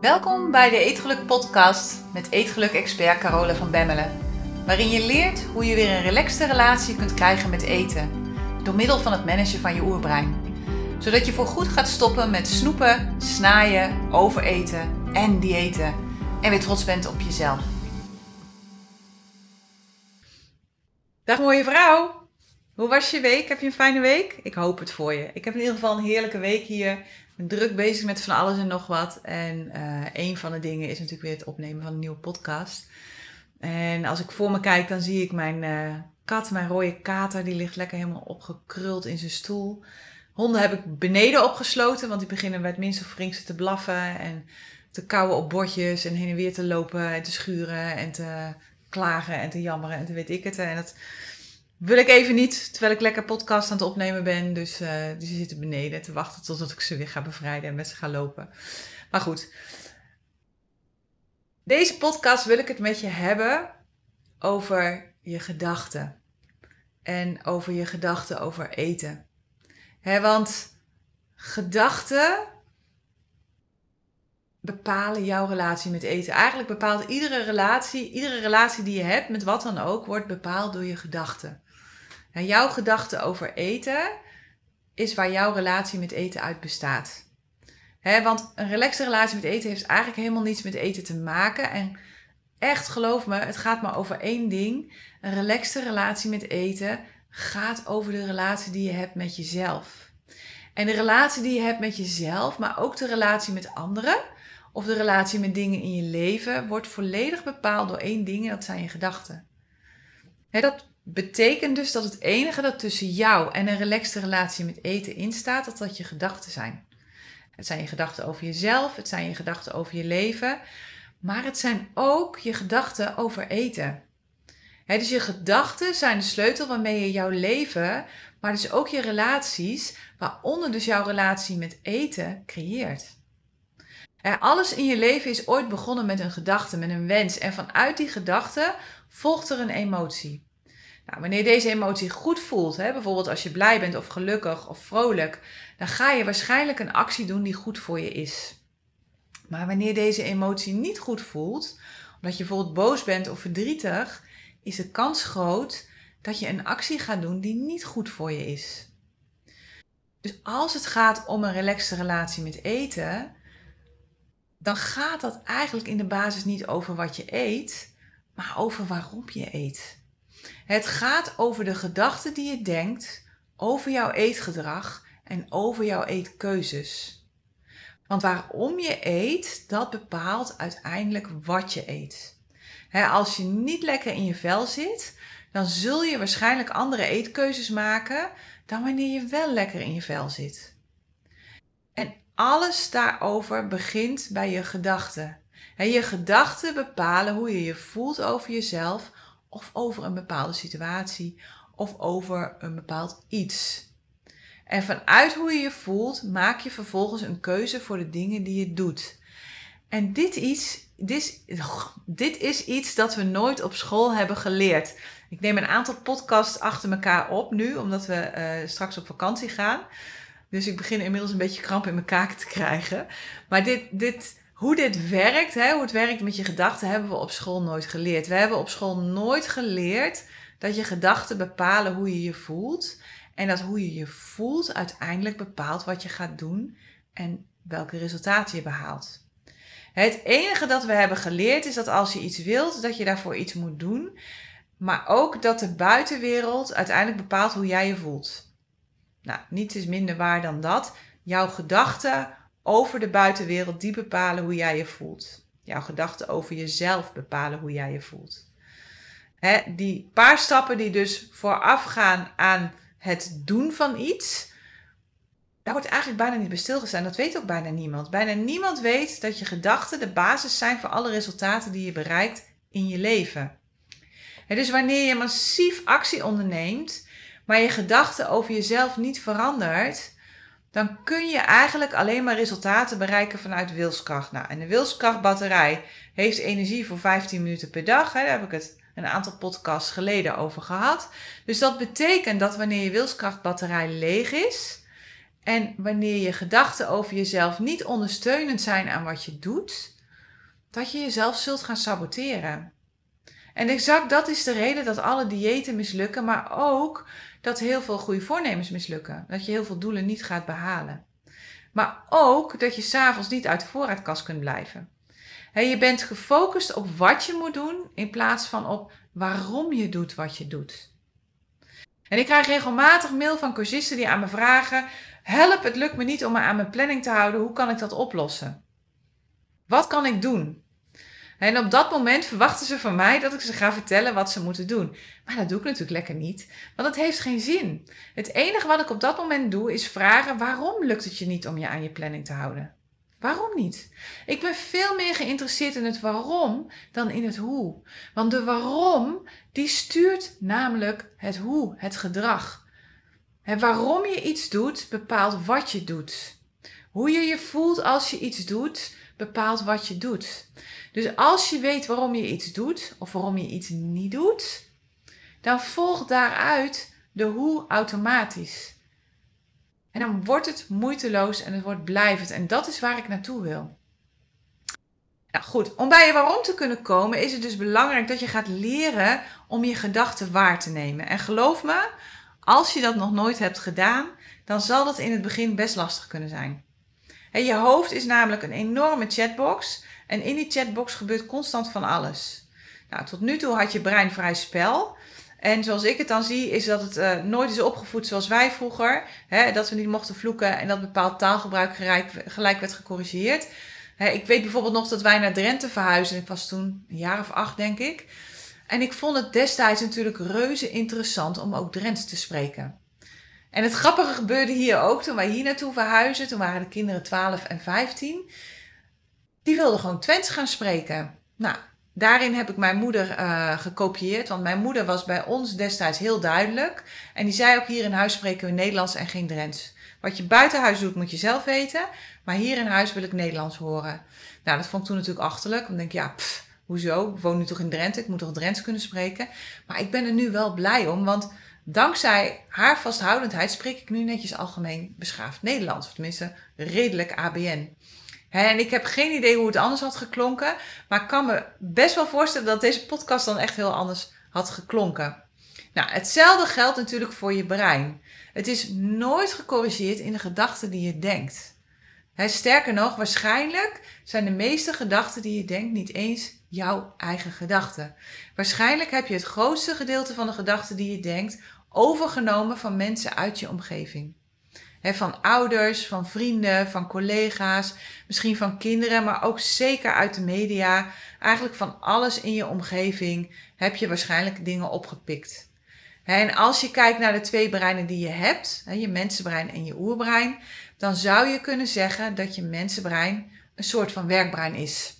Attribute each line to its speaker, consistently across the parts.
Speaker 1: Welkom bij de Eetgeluk Podcast met Eetgeluk-expert Carole van Bemmelen. Waarin je leert hoe je weer een relaxte relatie kunt krijgen met eten. Door middel van het managen van je oerbrein. Zodat je voorgoed gaat stoppen met snoepen, snaaien, overeten en diëten. En weer trots bent op jezelf. Dag mooie vrouw! Hoe was je week? Heb je een fijne week? Ik hoop het voor je. Ik heb in ieder geval een heerlijke week hier. Druk bezig met van alles en nog wat. En uh, een van de dingen is natuurlijk weer het opnemen van een nieuwe podcast. En als ik voor me kijk, dan zie ik mijn uh, kat, mijn rode kater, die ligt lekker helemaal opgekruld in zijn stoel. Honden heb ik beneden opgesloten, want die beginnen bij het minste of te blaffen en te kauwen op bordjes en heen en weer te lopen en te schuren en te klagen en te jammeren en te weet ik het. En dat wil ik even niet, terwijl ik lekker podcast aan het opnemen ben. Dus uh, die zitten beneden te wachten totdat ik ze weer ga bevrijden en met ze ga lopen. Maar goed. Deze podcast wil ik het met je hebben over je gedachten. En over je gedachten over eten. He, want gedachten bepalen jouw relatie met eten. Eigenlijk bepaalt iedere relatie, iedere relatie die je hebt met wat dan ook, wordt bepaald door je gedachten. En jouw gedachte over eten is waar jouw relatie met eten uit bestaat. Want een relaxte relatie met eten heeft eigenlijk helemaal niets met eten te maken. En echt, geloof me, het gaat maar over één ding. Een relaxte relatie met eten gaat over de relatie die je hebt met jezelf. En de relatie die je hebt met jezelf, maar ook de relatie met anderen of de relatie met dingen in je leven, wordt volledig bepaald door één ding en dat zijn je gedachten. He, dat betekent dus dat het enige dat tussen jou en een relaxte relatie met eten instaat, dat dat je gedachten zijn. Het zijn je gedachten over jezelf, het zijn je gedachten over je leven, maar het zijn ook je gedachten over eten. dus je gedachten zijn de sleutel waarmee je jouw leven, maar dus ook je relaties, waaronder dus jouw relatie met eten, creëert. alles in je leven is ooit begonnen met een gedachte, met een wens. En vanuit die gedachte volgt er een emotie. Nou, wanneer deze emotie goed voelt, hè, bijvoorbeeld als je blij bent of gelukkig of vrolijk, dan ga je waarschijnlijk een actie doen die goed voor je is. Maar wanneer deze emotie niet goed voelt, omdat je bijvoorbeeld boos bent of verdrietig, is de kans groot dat je een actie gaat doen die niet goed voor je is. Dus als het gaat om een relaxte relatie met eten, dan gaat dat eigenlijk in de basis niet over wat je eet, maar over waarom je eet. Het gaat over de gedachten die je denkt over jouw eetgedrag en over jouw eetkeuzes. Want waarom je eet, dat bepaalt uiteindelijk wat je eet. als je niet lekker in je vel zit, dan zul je waarschijnlijk andere eetkeuzes maken dan wanneer je wel lekker in je vel zit. En alles daarover begint bij je gedachten. je gedachten bepalen hoe je je voelt over jezelf, of over een bepaalde situatie of over een bepaald iets. En vanuit hoe je je voelt, maak je vervolgens een keuze voor de dingen die je doet. En dit, iets, dit, dit is iets dat we nooit op school hebben geleerd. Ik neem een aantal podcasts achter elkaar op nu, omdat we uh, straks op vakantie gaan. Dus ik begin inmiddels een beetje kramp in mijn kaken te krijgen. Maar dit, dit, hoe dit werkt, hè, hoe het werkt met je gedachten, hebben we op school nooit geleerd. We hebben op school nooit geleerd dat je gedachten bepalen hoe je je voelt. En dat hoe je je voelt uiteindelijk bepaalt wat je gaat doen en welke resultaten je behaalt. Het enige dat we hebben geleerd is dat als je iets wilt, dat je daarvoor iets moet doen. Maar ook dat de buitenwereld uiteindelijk bepaalt hoe jij je voelt. Nou, niets is minder waar dan dat. Jouw gedachten over de buitenwereld, die bepalen hoe jij je voelt. Jouw gedachten over jezelf bepalen hoe jij je voelt. die paar stappen die dus voorafgaan aan het doen van iets, daar wordt eigenlijk bijna niet bij stilgestaan. Dat weet ook bijna niemand. Bijna niemand weet dat je gedachten de basis zijn voor alle resultaten die je bereikt in je leven. dus wanneer je massief actie onderneemt, maar je gedachten over jezelf niet verandert, dan kun je eigenlijk alleen maar resultaten bereiken vanuit wilskracht. Nou, en de wilskrachtbatterij heeft energie voor 15 minuten per dag. Hè, daar heb ik het een aantal podcasts geleden over gehad. Dus dat betekent dat wanneer je wilskrachtbatterij leeg is En wanneer je gedachten over jezelf niet ondersteunend zijn aan wat je doet, dat je jezelf zult gaan saboteren. En exact dat is de reden dat alle diëten mislukken, maar ook dat heel veel goede voornemens mislukken. Dat je heel veel doelen niet gaat behalen. Maar ook dat je s'avonds niet uit de voorraadkast kunt blijven. je bent gefocust op wat je moet doen in plaats van op waarom je doet wat je doet. En ik krijg regelmatig mail van cursisten die aan me vragen: Help, het lukt me niet om me aan mijn planning te houden. Hoe kan ik dat oplossen? Wat kan ik doen? En op dat moment verwachten ze van mij dat ik ze ga vertellen wat ze moeten doen. Maar dat doe ik natuurlijk lekker niet, want het heeft geen zin. Het enige wat ik op dat moment doe is vragen: waarom lukt het je niet om je aan je planning te houden? Waarom niet? Ik ben veel meer geïnteresseerd in het waarom dan in het hoe. Want de waarom, die stuurt namelijk het hoe, het gedrag. En waarom je iets doet, bepaalt wat je doet. Hoe je je voelt als je iets doet, bepaalt wat je doet. Dus als je weet waarom je iets doet of waarom je iets niet doet, dan volgt daaruit de hoe automatisch. En dan wordt het moeiteloos en het wordt blijvend. En dat is waar ik naartoe wil. Nou goed, om bij je waarom te kunnen komen is het dus belangrijk dat je gaat leren om je gedachten waar te nemen. En geloof me, als je dat nog nooit hebt gedaan, dan zal dat in het begin best lastig kunnen zijn. Je hoofd is namelijk een enorme chatbox en in die chatbox gebeurt constant van alles. Nou, tot nu toe had je brein vrij spel. En zoals ik het dan zie, is dat het uh, nooit is opgevoed zoals wij vroeger. Hè, dat we niet mochten vloeken en dat bepaald taalgebruik gelijk, werd gecorrigeerd. Hè, ik weet bijvoorbeeld nog dat wij naar Drenthe verhuisden. Ik was toen een jaar of acht, denk ik. En ik vond het destijds natuurlijk reuze interessant om ook Drents te spreken. En het grappige gebeurde hier ook toen wij hier naartoe verhuisden. Toen waren de kinderen 12 en 15. Die wilden gewoon Twents gaan spreken. Nou, daarin heb ik mijn moeder uh, gekopieerd. Want mijn moeder was bij ons destijds heel duidelijk. En die zei ook hier in huis spreken we Nederlands en geen Drents. Wat je buiten huis doet moet je zelf weten. Maar hier in huis wil ik Nederlands horen. Nou, dat vond ik toen natuurlijk achterlijk. Dan denk ik, ja, pff, hoezo? Ik woon nu toch in Drenthe? Ik moet toch Drents kunnen spreken? Maar ik ben er nu wel blij om, want dankzij haar vasthoudendheid spreek ik nu netjes algemeen beschaafd Nederlands. Of tenminste, redelijk ABN. En ik heb geen idee hoe het anders had geklonken. Maar ik kan me best wel voorstellen dat deze podcast dan echt heel anders had geklonken. Nou, hetzelfde geldt natuurlijk voor je brein. Het is nooit gecorrigeerd in de gedachten die je denkt. sterker nog, waarschijnlijk zijn de meeste gedachten die je denkt niet eens jouw eigen gedachten. Waarschijnlijk heb je het grootste gedeelte van de gedachten die je denkt overgenomen van mensen uit je omgeving van ouders, van vrienden, van collega's, misschien van kinderen, maar ook zeker uit de media. Eigenlijk van alles in je omgeving heb je waarschijnlijk dingen opgepikt. En als je kijkt naar de twee breinen die je hebt, je mensenbrein en je oerbrein, dan zou je kunnen zeggen dat je mensenbrein een soort van werkbrein is.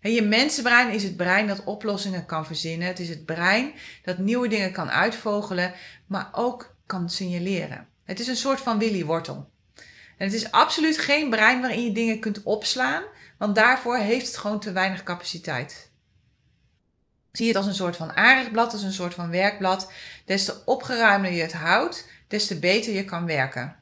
Speaker 1: je mensenbrein is het brein dat oplossingen kan verzinnen. Het is het brein dat nieuwe dingen kan uitvogelen, maar ook kan signaleren. Het is een soort van Willy Wortel. En het is absoluut geen brein waarin je dingen kunt opslaan, want daarvoor heeft het gewoon te weinig capaciteit. Zie het als een soort van aardigblad, als een soort van werkblad. Des te opgeruimder je het houdt, des te beter je kan werken.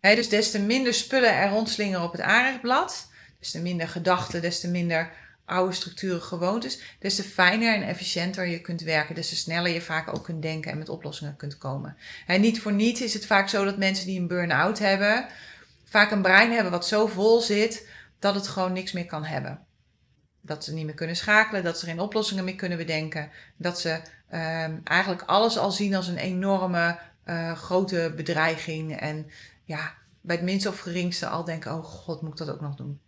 Speaker 1: dus des te minder spullen er rondslingeren op het aardigblad, des te minder gedachten, des te minder oude structuren gewoontes, des te fijner en efficiënter je kunt werken, des te sneller je vaak ook kunt denken en met oplossingen kunt komen. En niet voor niets is het vaak zo dat mensen die een burn-out hebben, vaak een brein hebben wat zo vol zit dat het gewoon niks meer kan hebben. Dat ze niet meer kunnen schakelen, dat ze geen oplossingen meer kunnen bedenken, dat ze um, eigenlijk alles al zien als een enorme uh, grote bedreiging en ja, bij het minste of geringste al denken, oh god, moet ik dat ook nog doen.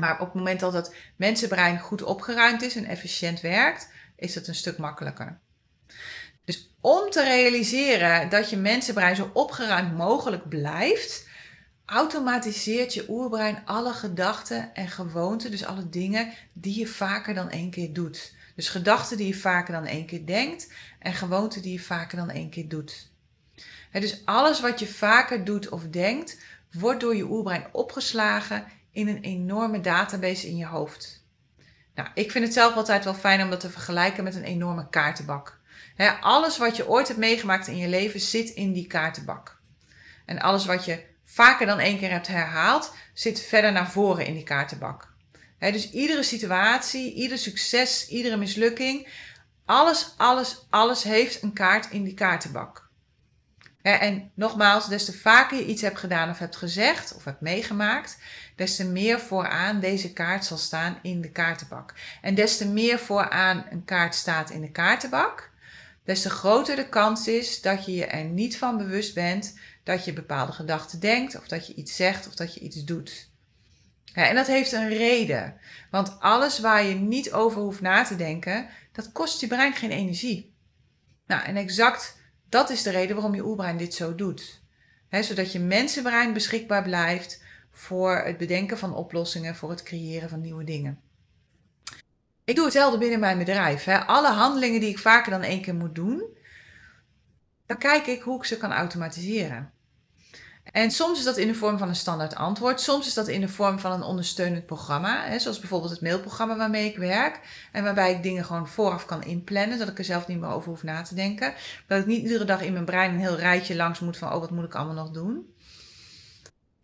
Speaker 1: Maar op het moment dat het mensenbrein goed opgeruimd is en efficiënt werkt, is het een stuk makkelijker. Dus om te realiseren dat je mensenbrein zo opgeruimd mogelijk blijft, automatiseert je oerbrein alle gedachten en gewoonten, dus alle dingen die je vaker dan één keer doet. Dus gedachten die je vaker dan één keer denkt en gewoonten die je vaker dan één keer doet. dus alles wat je vaker doet of denkt, wordt door je oerbrein opgeslagen in een enorme database in je hoofd. Nou, ik vind het zelf altijd wel fijn om dat te vergelijken met een enorme kaartenbak. alles wat je ooit hebt meegemaakt in je leven zit in die kaartenbak. En alles wat je vaker dan één keer hebt herhaald, zit verder naar voren in die kaartenbak. dus iedere situatie, ieder succes, iedere mislukking, alles, alles, alles heeft een kaart in die kaartenbak. En nogmaals, des te vaker je iets hebt gedaan of hebt gezegd of hebt meegemaakt, des te meer vooraan deze kaart zal staan in de kaartenbak. En des te meer vooraan een kaart staat in de kaartenbak, des te groter de kans is dat je je er niet van bewust bent dat je bepaalde gedachten denkt, of dat je iets zegt, of dat je iets doet. en dat heeft een reden. Want alles waar je niet over hoeft na te denken, dat kost je brein geen energie. Nou, en exact dat is de reden waarom je oerbrein dit zo doet. zodat je mensenbrein beschikbaar blijft voor het bedenken van oplossingen, voor het creëren van nieuwe dingen. Ik doe hetzelfde binnen mijn bedrijf. Alle handelingen die ik vaker dan één keer moet doen, dan kijk ik hoe ik ze kan automatiseren. En soms is dat in de vorm van een standaard antwoord. Soms is dat in de vorm van een ondersteunend programma. Hè, zoals bijvoorbeeld het mailprogramma waarmee ik werk. En waarbij ik dingen gewoon vooraf kan inplannen. Dat ik er zelf niet meer over hoef na te denken. Dat ik niet iedere dag in mijn brein een heel rijtje langs moet van... oh, wat moet ik allemaal nog doen?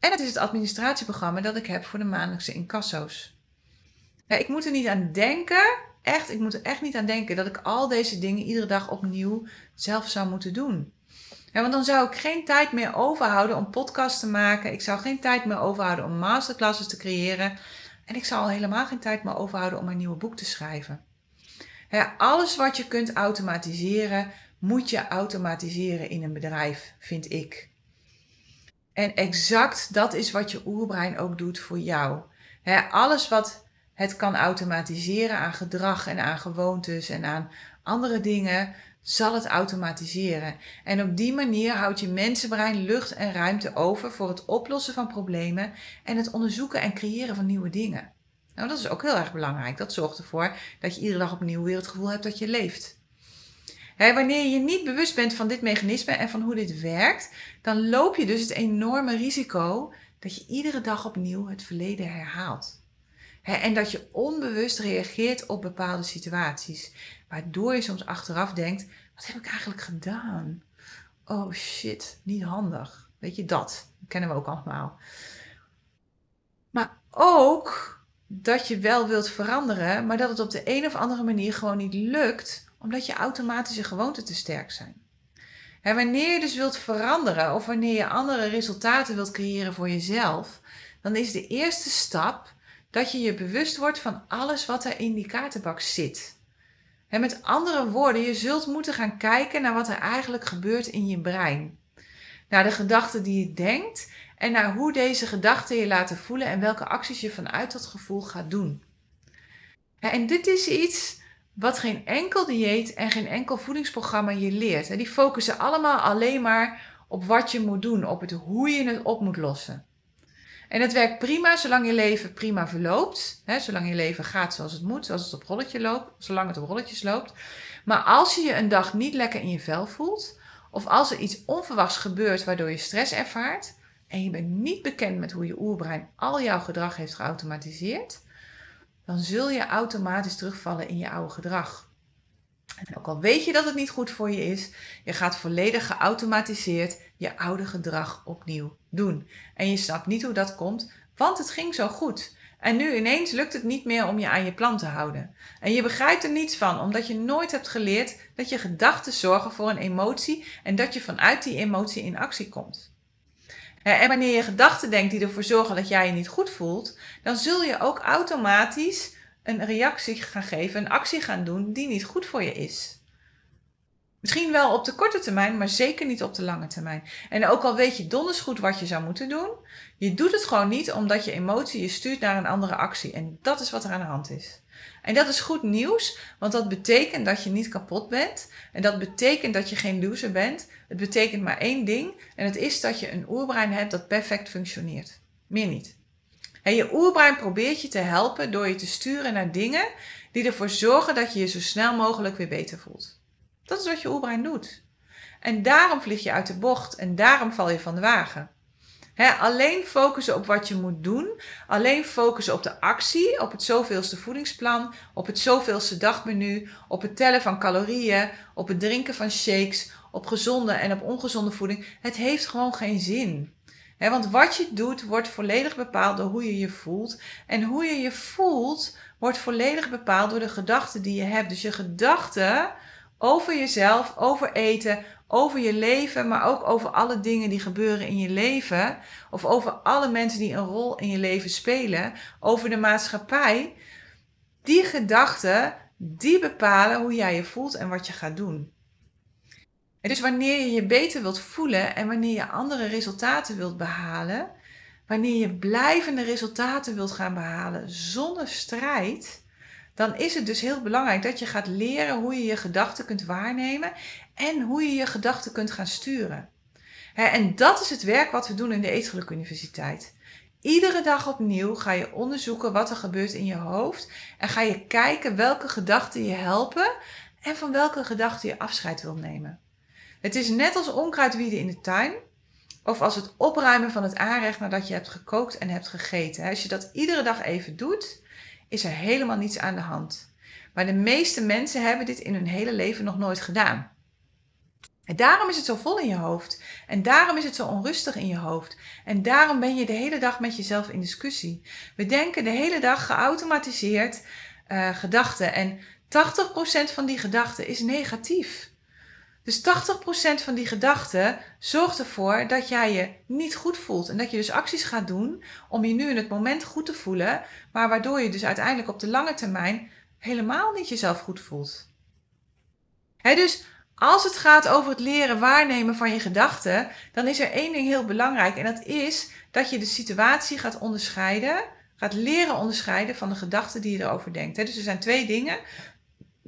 Speaker 1: En het is het administratieprogramma dat ik heb voor de maandelijkse incasso's. Ja, ik moet er niet aan denken. Echt, ik moet er echt niet aan denken dat ik al deze dingen iedere dag opnieuw zelf zou moeten doen. Ja, want dan zou ik geen tijd meer overhouden om podcasts te maken. Ik zou geen tijd meer overhouden om masterclasses te creëren. En ik zou al helemaal geen tijd meer overhouden om een nieuwe boek te schrijven. Alles wat je kunt automatiseren, moet je automatiseren in een bedrijf, vind ik. En exact dat is wat je oerbrein ook doet voor jou. alles wat het kan automatiseren aan gedrag en aan gewoontes en aan andere dingen, zal het automatiseren. En op die manier houdt je mensenbrein lucht en ruimte over voor het oplossen van problemen en het onderzoeken en creëren van nieuwe dingen. Nou, dat is ook heel erg belangrijk. Dat zorgt ervoor dat je iedere dag opnieuw weer het gevoel hebt dat je leeft. wanneer je niet bewust bent van dit mechanisme en van hoe dit werkt, dan loop je dus het enorme risico dat je iedere dag opnieuw het verleden herhaalt. En dat je onbewust reageert op bepaalde situaties. Waardoor je soms achteraf denkt: wat heb ik eigenlijk gedaan? Oh shit, niet handig. Weet je dat? Dat kennen we ook allemaal. Maar ook dat je wel wilt veranderen, maar dat het op de een of andere manier gewoon niet lukt, omdat je automatische gewoonten te sterk zijn. Wanneer je dus wilt veranderen of wanneer je andere resultaten wilt creëren voor jezelf, dan is de eerste stap dat je je bewust wordt van alles wat er in die kaartenbak zit. Met andere woorden, je zult moeten gaan kijken naar wat er eigenlijk gebeurt in je brein. Naar de gedachten die je denkt en naar hoe deze gedachten je laten voelen en welke acties je vanuit dat gevoel gaat doen. En dit is iets wat geen enkel dieet en geen enkel voedingsprogramma je leert. Die focussen allemaal alleen maar op wat je moet doen, op het hoe je het op moet lossen. En het werkt prima zolang je leven prima verloopt. Hè, zolang je leven gaat zoals het moet, zoals het op rolletje loopt, zolang het op rolletjes loopt. Maar als je je een dag niet lekker in je vel voelt, of als er iets onverwachts gebeurt waardoor je stress ervaart, en je bent niet bekend met hoe je oerbrein al jouw gedrag heeft geautomatiseerd, dan zul je automatisch terugvallen in je oude gedrag. En ook al weet je dat het niet goed voor je is, je gaat volledig geautomatiseerd je oude gedrag opnieuw doen. En je snapt niet hoe dat komt, want het ging zo goed. En nu ineens lukt het niet meer om je aan je plan te houden. En je begrijpt er niets van, omdat je nooit hebt geleerd dat je gedachten zorgen voor een emotie en dat je vanuit die emotie in actie komt. En wanneer je gedachten denkt die ervoor zorgen dat jij je niet goed voelt, dan zul je ook automatisch een reactie gaan geven, een actie gaan doen die niet goed voor je is. Misschien wel op de korte termijn, maar zeker niet op de lange termijn. En ook al weet je donders goed wat je zou moeten doen, je doet het gewoon niet omdat je emotie je stuurt naar een andere actie. En dat is wat er aan de hand is. En dat is goed nieuws, want dat betekent dat je niet kapot bent. En dat betekent dat je geen loser bent. Het betekent maar één ding, en dat is dat je een oerbrein hebt dat perfect functioneert. Meer niet. En je oerbrein probeert je te helpen door je te sturen naar dingen die ervoor zorgen dat je je zo snel mogelijk weer beter voelt. Dat is wat je oerbrein doet. En daarom vlieg je uit de bocht en daarom val je van de wagen. alleen focussen op wat je moet doen, alleen focussen op de actie, op het zoveelste voedingsplan, op het zoveelste dagmenu, op het tellen van calorieën, op het drinken van shakes, op gezonde en op ongezonde voeding. Het heeft gewoon geen zin. Want wat je doet wordt volledig bepaald door hoe je je voelt. En hoe je je voelt wordt volledig bepaald door de gedachten die je hebt. Dus je gedachten over jezelf, over eten, over je leven, maar ook over alle dingen die gebeuren in je leven. Of over alle mensen die een rol in je leven spelen. Over de maatschappij. Die gedachten, die bepalen hoe jij je voelt en wat je gaat doen. Dus wanneer je je beter wilt voelen en wanneer je andere resultaten wilt behalen, wanneer je blijvende resultaten wilt gaan behalen zonder strijd, dan is het dus heel belangrijk dat je gaat leren hoe je je gedachten kunt waarnemen en hoe je je gedachten kunt gaan sturen. En dat is het werk wat we doen in de Eetgeluk Universiteit. Iedere dag opnieuw ga je onderzoeken wat er gebeurt in je hoofd en ga je kijken welke gedachten je helpen en van welke gedachten je afscheid wilt nemen. Het is net als onkruidwieden in de tuin of als het opruimen van het aanrecht nadat je hebt gekookt en hebt gegeten. Als je dat iedere dag even doet, is er helemaal niets aan de hand. Maar de meeste mensen hebben dit in hun hele leven nog nooit gedaan. En daarom is het zo vol in je hoofd. En daarom is het zo onrustig in je hoofd. En daarom ben je de hele dag met jezelf in discussie. We denken de hele dag geautomatiseerd uh, gedachten. En 80% van die gedachten is negatief. Dus 80% van die gedachten zorgt ervoor dat jij je niet goed voelt. En dat je dus acties gaat doen om je nu in het moment goed te voelen. Maar waardoor je dus uiteindelijk op de lange termijn helemaal niet jezelf goed voelt. He, dus als het gaat over het leren waarnemen van je gedachten, dan is er één ding heel belangrijk. En dat is dat je de situatie gaat onderscheiden, gaat leren onderscheiden van de gedachten die je erover denkt. Dus er zijn twee dingen.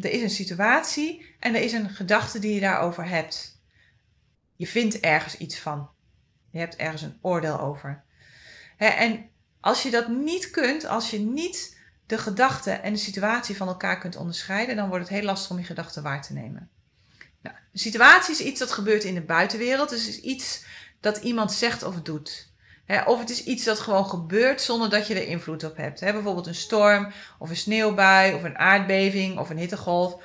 Speaker 1: Er is een situatie en er is een gedachte die je daarover hebt. Je vindt ergens iets van. Je hebt ergens een oordeel over. En als je dat niet kunt, als je niet de gedachte en de situatie van elkaar kunt onderscheiden, dan wordt het heel lastig om je gedachten waar te nemen. Nou, een situatie is iets dat gebeurt in de buitenwereld. Dus is iets dat iemand zegt of doet. Of het is iets dat gewoon gebeurt zonder dat je er invloed op hebt. bijvoorbeeld een storm, of een sneeuwbui, of een aardbeving, of een hittegolf,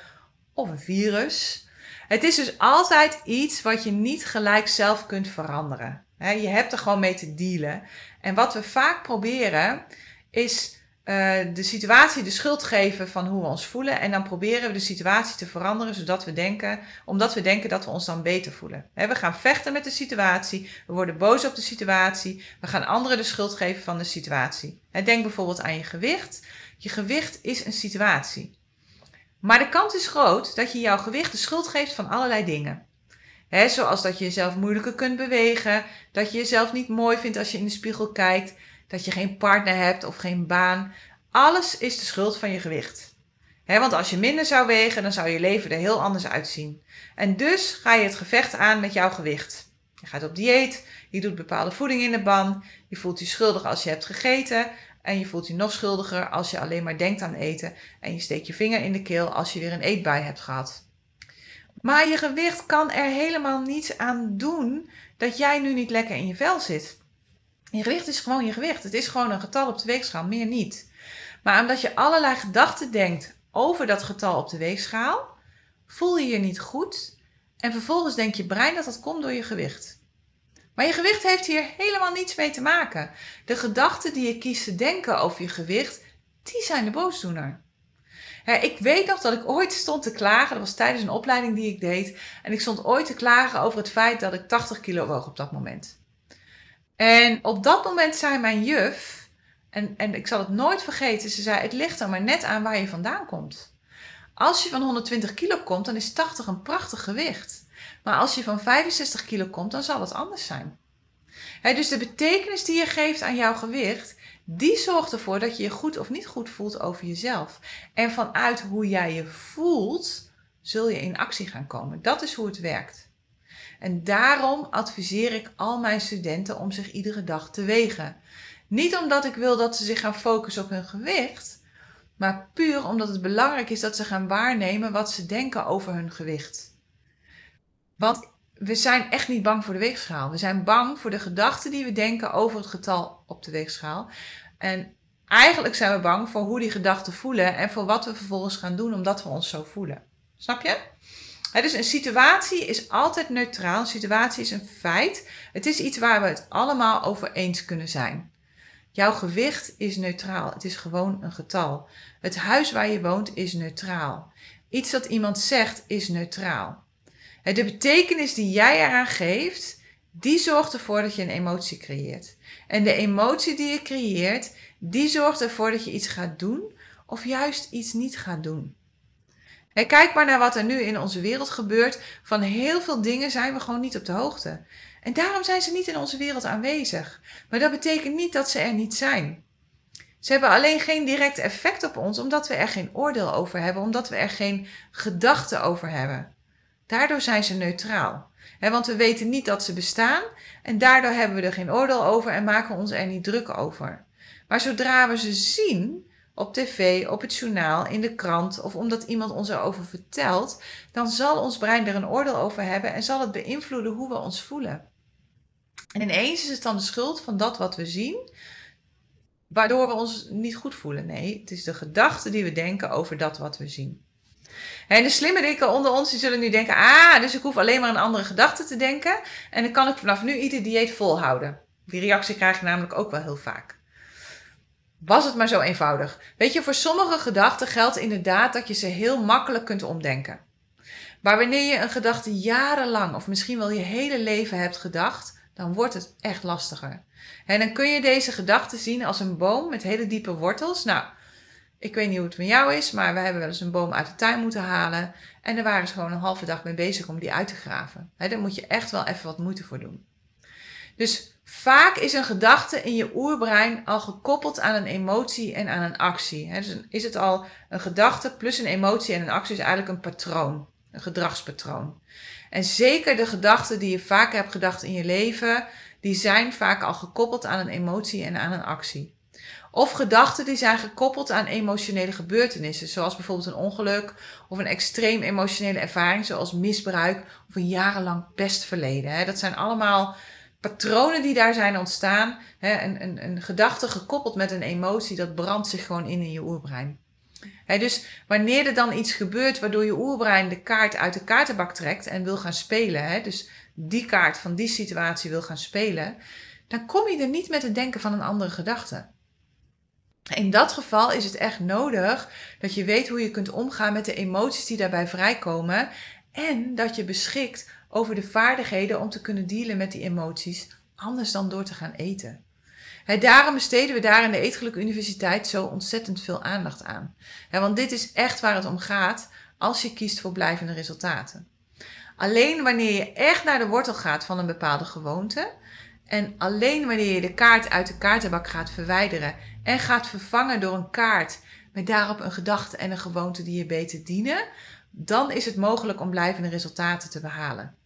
Speaker 1: of een virus. Het is dus altijd iets wat je niet gelijk zelf kunt veranderen. je hebt er gewoon mee te dealen. En wat we vaak proberen is uh, de situatie de schuld geven van hoe we ons voelen. En dan proberen we de situatie te veranderen zodat we denken, omdat we denken dat we ons dan beter voelen. we gaan vechten met de situatie, we worden boos op de situatie, we gaan anderen de schuld geven van de situatie. denk bijvoorbeeld aan je gewicht. Je gewicht is een situatie. Maar de kans is groot dat je jouw gewicht de schuld geeft van allerlei dingen. zoals dat je jezelf moeilijker kunt bewegen, dat je jezelf niet mooi vindt als je in de spiegel kijkt, dat je geen partner hebt of geen baan. Alles is de schuld van je gewicht. want als je minder zou wegen, dan zou je leven er heel anders uitzien. En dus ga je het gevecht aan met jouw gewicht. Je gaat op dieet, je doet bepaalde voeding in de ban, je voelt je schuldig als je hebt gegeten en je voelt je nog schuldiger als je alleen maar denkt aan eten en je steekt je vinger in de keel als je weer een eetbui hebt gehad. Maar je gewicht kan er helemaal niets aan doen dat jij nu niet lekker in je vel zit. Je gewicht is gewoon je gewicht. Het is gewoon een getal op de weegschaal, meer niet. Maar omdat je allerlei gedachten denkt over dat getal op de weegschaal, voel je je niet goed. En vervolgens denkt je brein dat dat komt door je gewicht. Maar je gewicht heeft hier helemaal niets mee te maken. De gedachten die je kiest te denken over je gewicht, die zijn de boosdoener. ik weet nog dat ik ooit stond te klagen, dat was tijdens een opleiding die ik deed, en ik stond ooit te klagen over het feit dat ik 80 kilo woog op dat moment. En op dat moment zei mijn juf, en, en ik zal het nooit vergeten, ze zei: Het ligt er maar net aan waar je vandaan komt. Als je van 120 kilo komt, dan is 80 een prachtig gewicht. Maar als je van 65 kilo komt, dan zal het anders zijn. dus de betekenis die je geeft aan jouw gewicht, die zorgt ervoor dat je je goed of niet goed voelt over jezelf. En vanuit hoe jij je voelt, zul je in actie gaan komen. Dat is hoe het werkt. En daarom adviseer ik al mijn studenten om zich iedere dag te wegen. Niet omdat ik wil dat ze zich gaan focussen op hun gewicht, maar puur omdat het belangrijk is dat ze gaan waarnemen wat ze denken over hun gewicht. Want we zijn echt niet bang voor de weegschaal. We zijn bang voor de gedachten die we denken over het getal op de weegschaal. En eigenlijk zijn we bang voor hoe die gedachten voelen en voor wat we vervolgens gaan doen omdat we ons zo voelen. Snap je? Dus een situatie is altijd neutraal. Een situatie is een feit. Het is iets waar we het allemaal over eens kunnen zijn. Jouw gewicht is neutraal. Het is gewoon een getal. Het huis waar je woont is neutraal. Iets dat iemand zegt is neutraal. De betekenis die jij eraan geeft, die zorgt ervoor dat je een emotie creëert. En de emotie die je creëert, die zorgt ervoor dat je iets gaat doen of juist iets niet gaat doen. Kijk maar naar wat er nu in onze wereld gebeurt. Van heel veel dingen zijn we gewoon niet op de hoogte. En daarom zijn ze niet in onze wereld aanwezig. Maar dat betekent niet dat ze er niet zijn. Ze hebben alleen geen direct effect op ons, omdat we er geen oordeel over hebben, omdat we er geen gedachten over hebben. Daardoor zijn ze neutraal. want we weten niet dat ze bestaan en daardoor hebben we er geen oordeel over en maken ons er niet druk over. Maar zodra we ze zien, op tv, op het journaal, in de krant of omdat iemand ons erover vertelt, dan zal ons brein er een oordeel over hebben en zal het beïnvloeden hoe we ons voelen. En ineens is het dan de schuld van dat wat we zien, waardoor we ons niet goed voelen. Nee, het is de gedachte die we denken over dat wat we zien. En de slimme dikken onder ons die zullen nu denken: ah, dus ik hoef alleen maar een andere gedachte te denken en dan kan ik vanaf nu ieder dieet volhouden. Die reactie krijg ik namelijk ook wel heel vaak. Was het maar zo eenvoudig. Weet je, voor sommige gedachten geldt inderdaad dat je ze heel makkelijk kunt omdenken. Maar wanneer je een gedachte jarenlang of misschien wel je hele leven hebt gedacht, dan wordt het echt lastiger. En dan kun je deze gedachte zien als een boom met hele diepe wortels. Nou, ik weet niet hoe het met jou is, maar we hebben wel eens een boom uit de tuin moeten halen. En daar waren ze gewoon een halve dag mee bezig om die uit te graven. He, daar moet je echt wel even wat moeite voor doen. Dus vaak is een gedachte in je oerbrein al gekoppeld aan een emotie en aan een actie. dus is het al een gedachte plus een emotie en een actie is eigenlijk een patroon, een gedragspatroon. En zeker de gedachten die je vaak hebt gedacht in je leven, die zijn vaak al gekoppeld aan een emotie en aan een actie. Of gedachten die zijn gekoppeld aan emotionele gebeurtenissen, zoals bijvoorbeeld een ongeluk of een extreem emotionele ervaring, zoals misbruik of een jarenlang pestverleden. Dat zijn allemaal patronen die daar zijn ontstaan. Een, een, een gedachte gekoppeld met een emotie, dat brandt zich gewoon in in je oerbrein. dus wanneer er dan iets gebeurt waardoor je oerbrein de kaart uit de kaartenbak trekt en wil gaan spelen, dus die kaart van die situatie wil gaan spelen, dan kom je er niet met het denken van een andere gedachte. In dat geval is het echt nodig dat je weet hoe je kunt omgaan met de emoties die daarbij vrijkomen en dat je beschikt over de vaardigheden om te kunnen dealen met die emoties, anders dan door te gaan eten. daarom besteden we daar in de Eetgeluk Universiteit zo ontzettend veel aandacht aan. want dit is echt waar het om gaat als je kiest voor blijvende resultaten. Alleen wanneer je echt naar de wortel gaat van een bepaalde gewoonte en alleen wanneer je de kaart uit de kaartenbak gaat verwijderen en gaat vervangen door een kaart met daarop een gedachte en een gewoonte die je beter dienen, dan is het mogelijk om blijvende resultaten te behalen.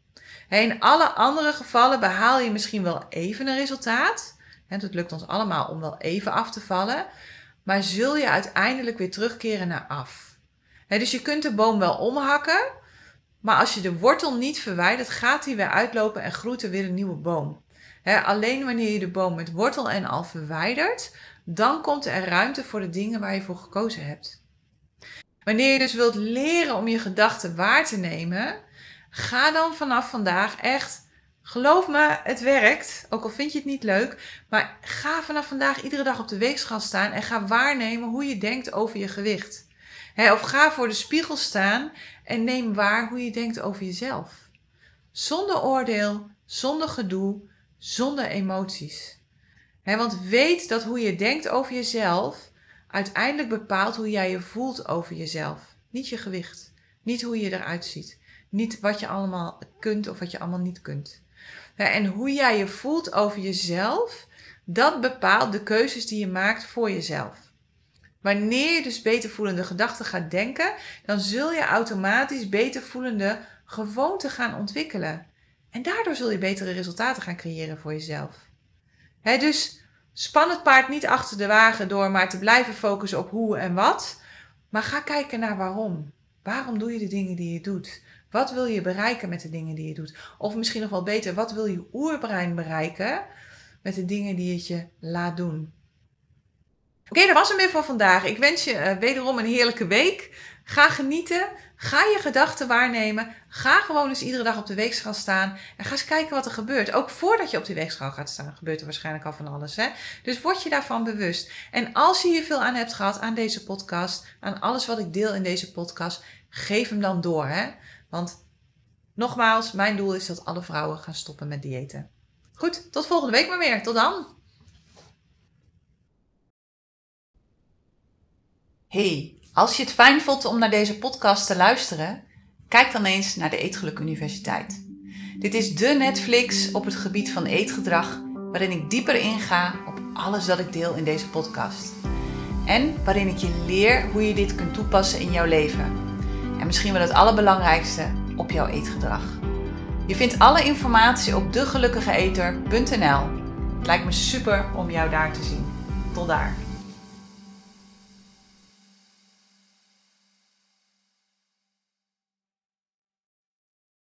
Speaker 1: In alle andere gevallen behaal je misschien wel even een resultaat. Het lukt ons allemaal om wel even af te vallen. Maar zul je uiteindelijk weer terugkeren naar af. Dus je kunt de boom wel omhakken. Maar als je de wortel niet verwijdert, gaat die weer uitlopen en groeit er weer een nieuwe boom. Alleen wanneer je de boom met wortel en al verwijdert, dan komt er ruimte voor de dingen waar je voor gekozen hebt. Wanneer je dus wilt leren om je gedachten waar te nemen, Ga dan vanaf vandaag echt. Geloof me, het werkt. Ook al vind je het niet leuk. Maar ga vanaf vandaag iedere dag op de weegschaal staan en ga waarnemen hoe je denkt over je gewicht. of ga voor de spiegel staan en neem waar hoe je denkt over jezelf. Zonder oordeel, zonder gedoe, zonder emoties. want weet dat hoe je denkt over jezelf uiteindelijk bepaalt hoe jij je voelt over jezelf. Niet je gewicht, niet hoe je eruit ziet. Niet wat je allemaal kunt of wat je allemaal niet kunt. En hoe jij je voelt over jezelf, dat bepaalt de keuzes die je maakt voor jezelf. Wanneer je dus beter voelende gedachten gaat denken, dan zul je automatisch beter voelende gewoonten gaan ontwikkelen. En daardoor zul je betere resultaten gaan creëren voor jezelf. dus span het paard niet achter de wagen door maar te blijven focussen op hoe en wat, maar ga kijken naar waarom. Waarom doe je de dingen die je doet? Wat wil je bereiken met de dingen die je doet? Of misschien nog wel beter, wat wil je oerbrein bereiken met de dingen die het je laat doen? Oké, dat was hem weer voor vandaag. Ik wens je uh, wederom een heerlijke week. Ga genieten. Ga je gedachten waarnemen. Ga gewoon eens iedere dag op de weegschaal staan. En ga eens kijken wat er gebeurt. Ook voordat je op die weegschaal gaat staan, gebeurt er waarschijnlijk al van alles. Hè? Dus word je daarvan bewust. En als je hier veel aan hebt gehad aan deze podcast, aan alles wat ik deel in deze podcast, geef hem dan door. Hè? Want nogmaals, mijn doel is dat alle vrouwen gaan stoppen met diëten. Goed, tot volgende week maar weer. Tot dan. Hey, als je het fijn vond om naar deze podcast te luisteren, kijk dan eens naar de Eetgeluk Universiteit. Dit is de Netflix op het gebied van eetgedrag, waarin ik dieper inga op alles dat ik deel in deze podcast. En waarin ik je leer hoe je dit kunt toepassen in jouw leven. En misschien wel het allerbelangrijkste, op jouw eetgedrag. Je vindt alle informatie op degelukkigeeter.nl. Het lijkt me super om jou daar te zien. Tot daar.